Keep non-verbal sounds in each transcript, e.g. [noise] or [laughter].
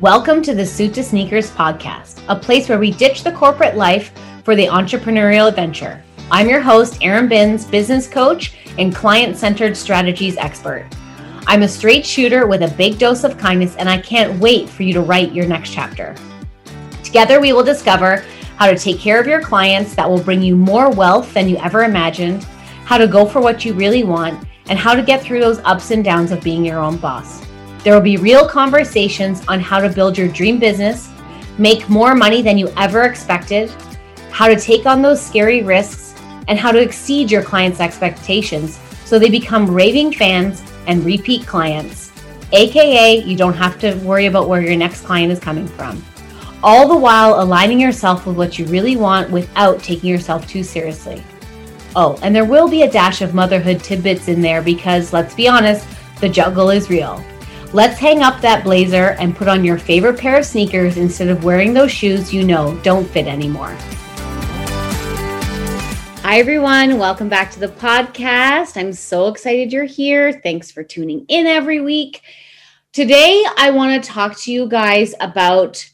Welcome to the Suit to Sneakers podcast, a place where we ditch the corporate life for the entrepreneurial adventure. I'm your host, Erin Binns, business coach and client centered strategies expert. I'm a straight shooter with a big dose of kindness, and I can't wait for you to write your next chapter. Together, we will discover how to take care of your clients that will bring you more wealth than you ever imagined, how to go for what you really want, and how to get through those ups and downs of being your own boss. There will be real conversations on how to build your dream business, make more money than you ever expected, how to take on those scary risks, and how to exceed your clients' expectations so they become raving fans and repeat clients. AKA, you don't have to worry about where your next client is coming from. All the while aligning yourself with what you really want without taking yourself too seriously. Oh, and there will be a dash of motherhood tidbits in there because let's be honest, the juggle is real. Let's hang up that blazer and put on your favorite pair of sneakers instead of wearing those shoes you know don't fit anymore. Hi, everyone. Welcome back to the podcast. I'm so excited you're here. Thanks for tuning in every week. Today, I want to talk to you guys about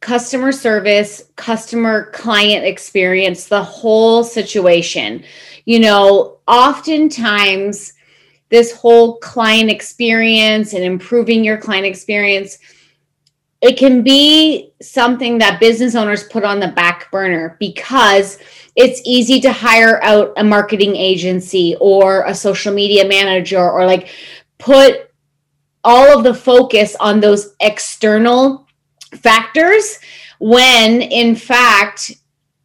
customer service, customer client experience, the whole situation. You know, oftentimes, this whole client experience and improving your client experience it can be something that business owners put on the back burner because it's easy to hire out a marketing agency or a social media manager or like put all of the focus on those external factors when in fact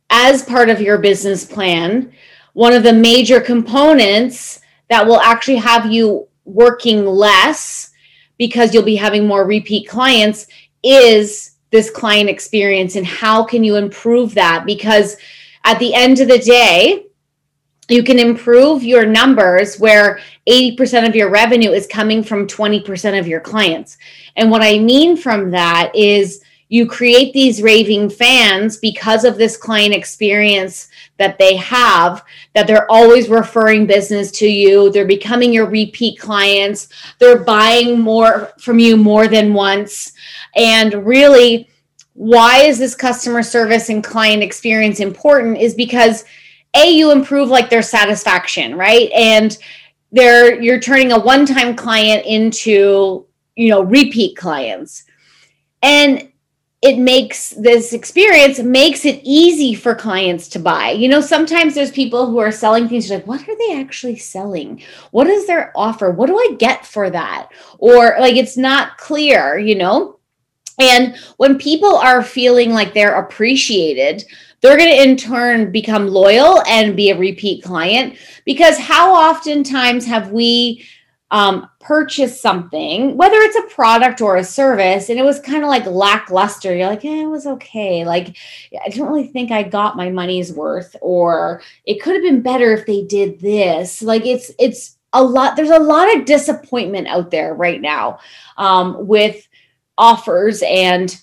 as part of your business plan one of the major components that will actually have you working less because you'll be having more repeat clients is this client experience and how can you improve that? Because at the end of the day you can improve your numbers where 80% of your revenue is coming from 20% of your clients. And what i mean from that is you create these raving fans because of this client experience that they have that they're always referring business to you. They're becoming your repeat clients. They're buying more from you more than once. And really why is this customer service and client experience important is because a you improve like their satisfaction right? And they're you're turning a one-time client into you know repeat clients. And it makes this experience makes it easy for clients to buy. You know, sometimes there's people who are selling things like, what are they actually selling? What is their offer? What do I get for that? Or like it's not clear, you know? And when people are feeling like they're appreciated, they're going to in turn become loyal and be a repeat client because how oftentimes have we um, purchase something, whether it's a product or a service, and it was kind of like lackluster. You're like, yeah, it was okay. Like, I don't really think I got my money's worth, or it could have been better if they did this. Like, it's it's a lot. There's a lot of disappointment out there right now um, with offers and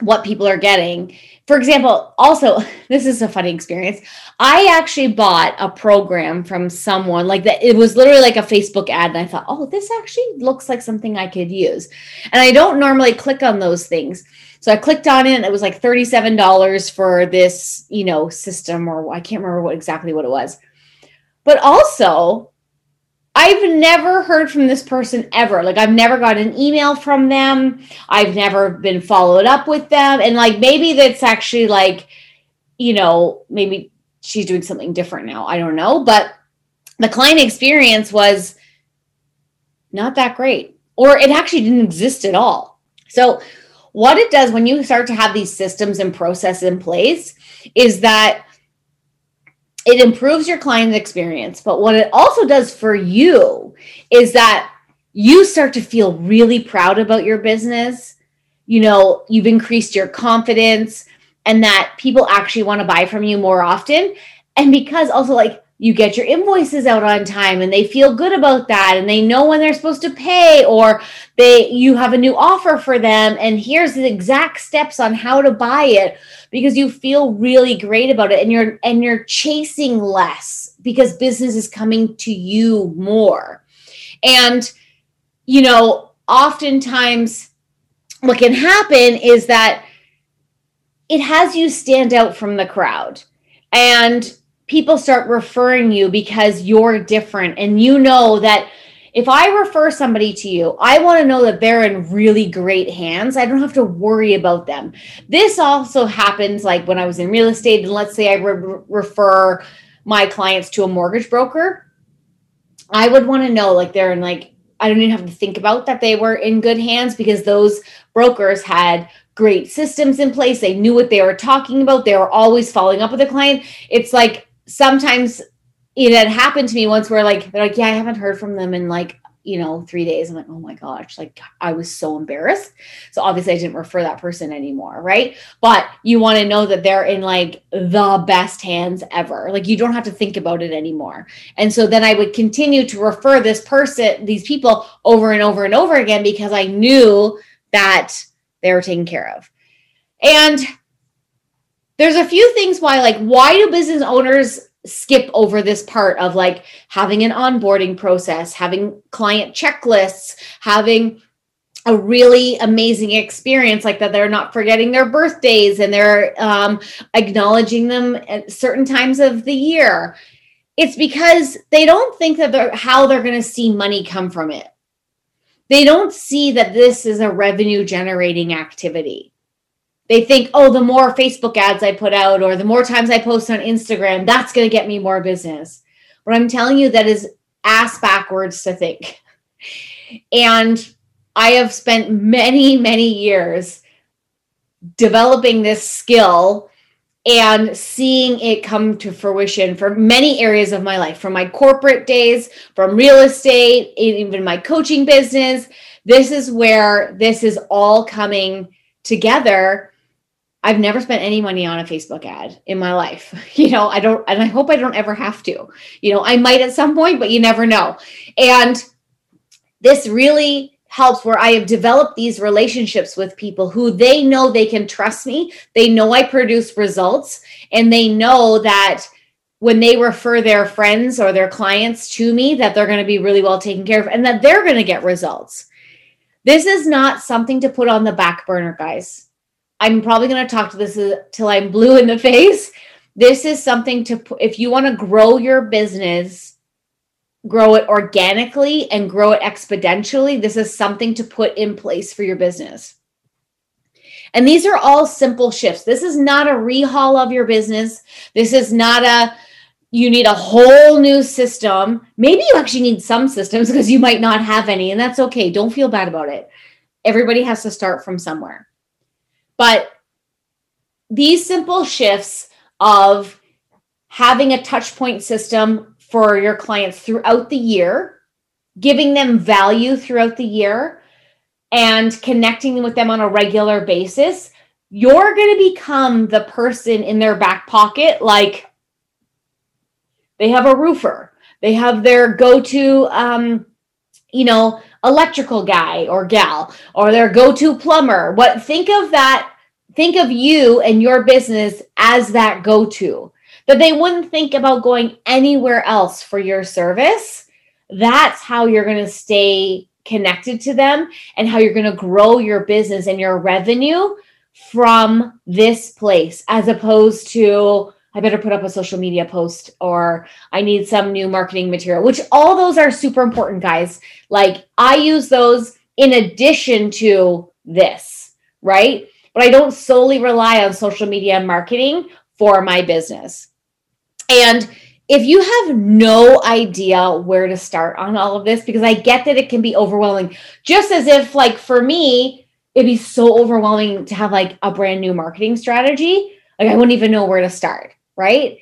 what people are getting for example, also, [laughs] this is a funny experience. I actually bought a program from someone like that. It was literally like a Facebook ad. And I thought, oh, this actually looks like something I could use. And I don't normally click on those things. So I clicked on it and it was like $37 for this, you know, system, or I can't remember what exactly what it was. But also, I've never heard from this person ever. Like I've never got an email from them. I've never been followed up with them. And like maybe that's actually like, you know, maybe she's doing something different now. I don't know. But the client experience was not that great. Or it actually didn't exist at all. So what it does when you start to have these systems and processes in place is that it improves your client experience. But what it also does for you is that you start to feel really proud about your business. You know, you've increased your confidence and that people actually want to buy from you more often. And because also, like, you get your invoices out on time and they feel good about that and they know when they're supposed to pay or they you have a new offer for them. And here's the exact steps on how to buy it because you feel really great about it and you're and you're chasing less because business is coming to you more. And you know oftentimes what can happen is that it has you stand out from the crowd. And people start referring you because you're different and you know that if I refer somebody to you, I want to know that they're in really great hands. I don't have to worry about them. This also happens like when I was in real estate, and let's say I re- refer my clients to a mortgage broker. I would want to know like they're in like I don't even have to think about that they were in good hands because those brokers had great systems in place. They knew what they were talking about. They were always following up with the client. It's like sometimes it had happened to me once where like they're like, yeah, I haven't heard from them in like you know three days. I'm like, oh my gosh, like I was so embarrassed. So obviously I didn't refer that person anymore, right? But you want to know that they're in like the best hands ever. Like you don't have to think about it anymore. And so then I would continue to refer this person, these people over and over and over again because I knew that they were taken care of. And there's a few things why like why do business owners skip over this part of like having an onboarding process, having client checklists, having a really amazing experience like that they're not forgetting their birthdays and they're um, acknowledging them at certain times of the year? It's because they don't think that they're how they're going to see money come from it. They don't see that this is a revenue generating activity they think, oh, the more Facebook ads I put out or the more times I post on Instagram, that's going to get me more business. But I'm telling you, that is ass backwards to think. And I have spent many, many years developing this skill and seeing it come to fruition for many areas of my life from my corporate days, from real estate, even my coaching business. This is where this is all coming together I've never spent any money on a Facebook ad in my life. [laughs] You know, I don't, and I hope I don't ever have to. You know, I might at some point, but you never know. And this really helps where I have developed these relationships with people who they know they can trust me. They know I produce results and they know that when they refer their friends or their clients to me that they're going to be really well taken care of and that they're going to get results. This is not something to put on the back burner, guys. I'm probably going to talk to this uh, till I'm blue in the face. This is something to, if you want to grow your business, grow it organically and grow it exponentially, this is something to put in place for your business. And these are all simple shifts. This is not a rehaul of your business. This is not a, you need a whole new system. Maybe you actually need some systems because you might not have any, and that's okay. Don't feel bad about it. Everybody has to start from somewhere. But these simple shifts of having a touch point system for your clients throughout the year, giving them value throughout the year, and connecting with them on a regular basis, you're going to become the person in their back pocket. Like they have a roofer, they have their go to, um, you know, electrical guy or gal or their go-to plumber. What think of that think of you and your business as that go-to. That they wouldn't think about going anywhere else for your service. That's how you're going to stay connected to them and how you're going to grow your business and your revenue from this place as opposed to I better put up a social media post or I need some new marketing material, which all those are super important, guys. Like I use those in addition to this, right? But I don't solely rely on social media marketing for my business. And if you have no idea where to start on all of this, because I get that it can be overwhelming, just as if, like, for me, it'd be so overwhelming to have like a brand new marketing strategy. Like, I wouldn't even know where to start right?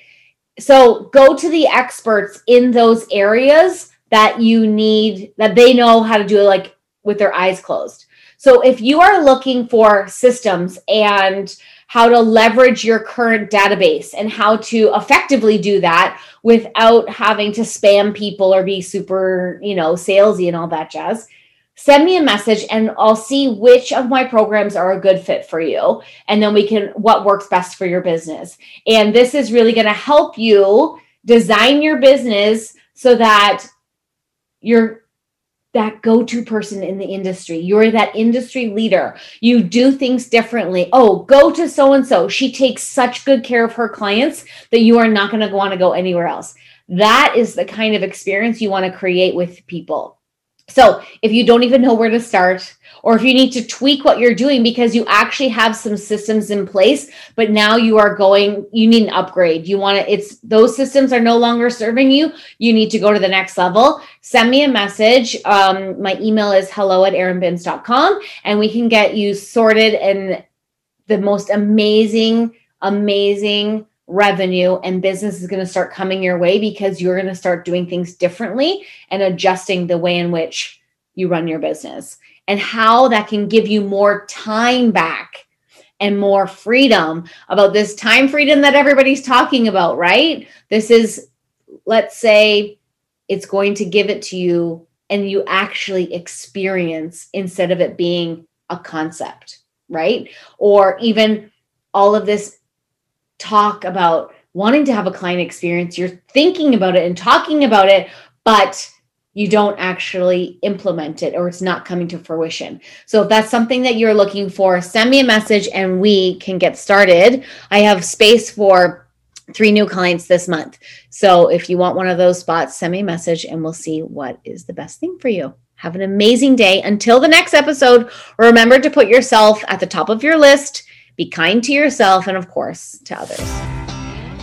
So go to the experts in those areas that you need, that they know how to do it like with their eyes closed. So if you are looking for systems and how to leverage your current database and how to effectively do that without having to spam people or be super, you know, salesy and all that jazz, send me a message and I'll see which of my programs are a good fit for you. And then we can, what works best for your business. And this is really going to help you design your business so that you're that go-to person in the industry. You're that industry leader. You do things differently. Oh, go to so and so. She takes such good care of her clients that you are not going to want to go anywhere else. That is the kind of experience you want to create with people. So, if you don't even know where to start, or if you need to tweak what you're doing because you actually have some systems in place, but now you are going, you need an upgrade. You want to, it's those systems are no longer serving you. You need to go to the next level. Send me a message. Um, my email is hello at erinbinns.com and we can get you sorted and the most amazing, amazing revenue and business is going to start coming your way because you're going to start doing things differently and adjusting the way in which you run your business and how that can give you more time back and more freedom about this time freedom that everybody's talking about, right? This is, let's say, it's going to give it to you and you actually experience instead of it being a concept, right? Or even all of this talk about wanting to have a client experience, you're thinking about it and talking about it, but you don't actually implement it or it's not coming to fruition. So if that's something that you're looking for, send me a message and we can get started. I have space for three new clients this month. So if you want one of those spots, send me a message and we'll see what is the best thing for you. Have an amazing day. Until the next episode, remember to put yourself at the top of your list, be kind to yourself, and of course, to others.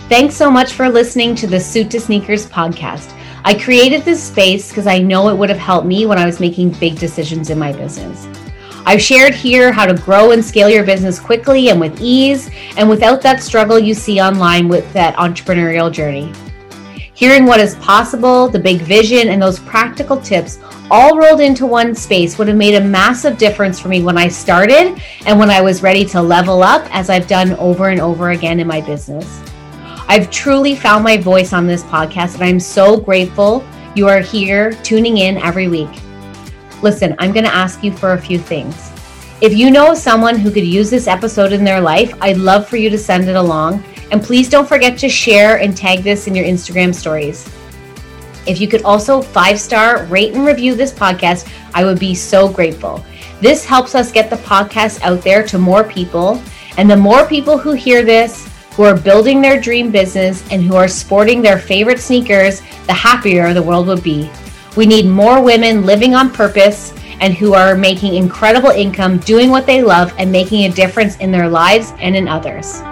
Thanks so much for listening to the Suit to Sneakers podcast. I created this space because I know it would have helped me when I was making big decisions in my business. I've shared here how to grow and scale your business quickly and with ease, and without that struggle you see online with that entrepreneurial journey. Hearing what is possible, the big vision, and those practical tips all rolled into one space would have made a massive difference for me when I started and when I was ready to level up, as I've done over and over again in my business. I've truly found my voice on this podcast, and I'm so grateful you are here tuning in every week. Listen, I'm going to ask you for a few things. If you know someone who could use this episode in their life, I'd love for you to send it along. And please don't forget to share and tag this in your Instagram stories. If you could also five star rate and review this podcast, I would be so grateful. This helps us get the podcast out there to more people. And the more people who hear this, who are building their dream business and who are sporting their favorite sneakers, the happier the world would be. We need more women living on purpose and who are making incredible income, doing what they love, and making a difference in their lives and in others.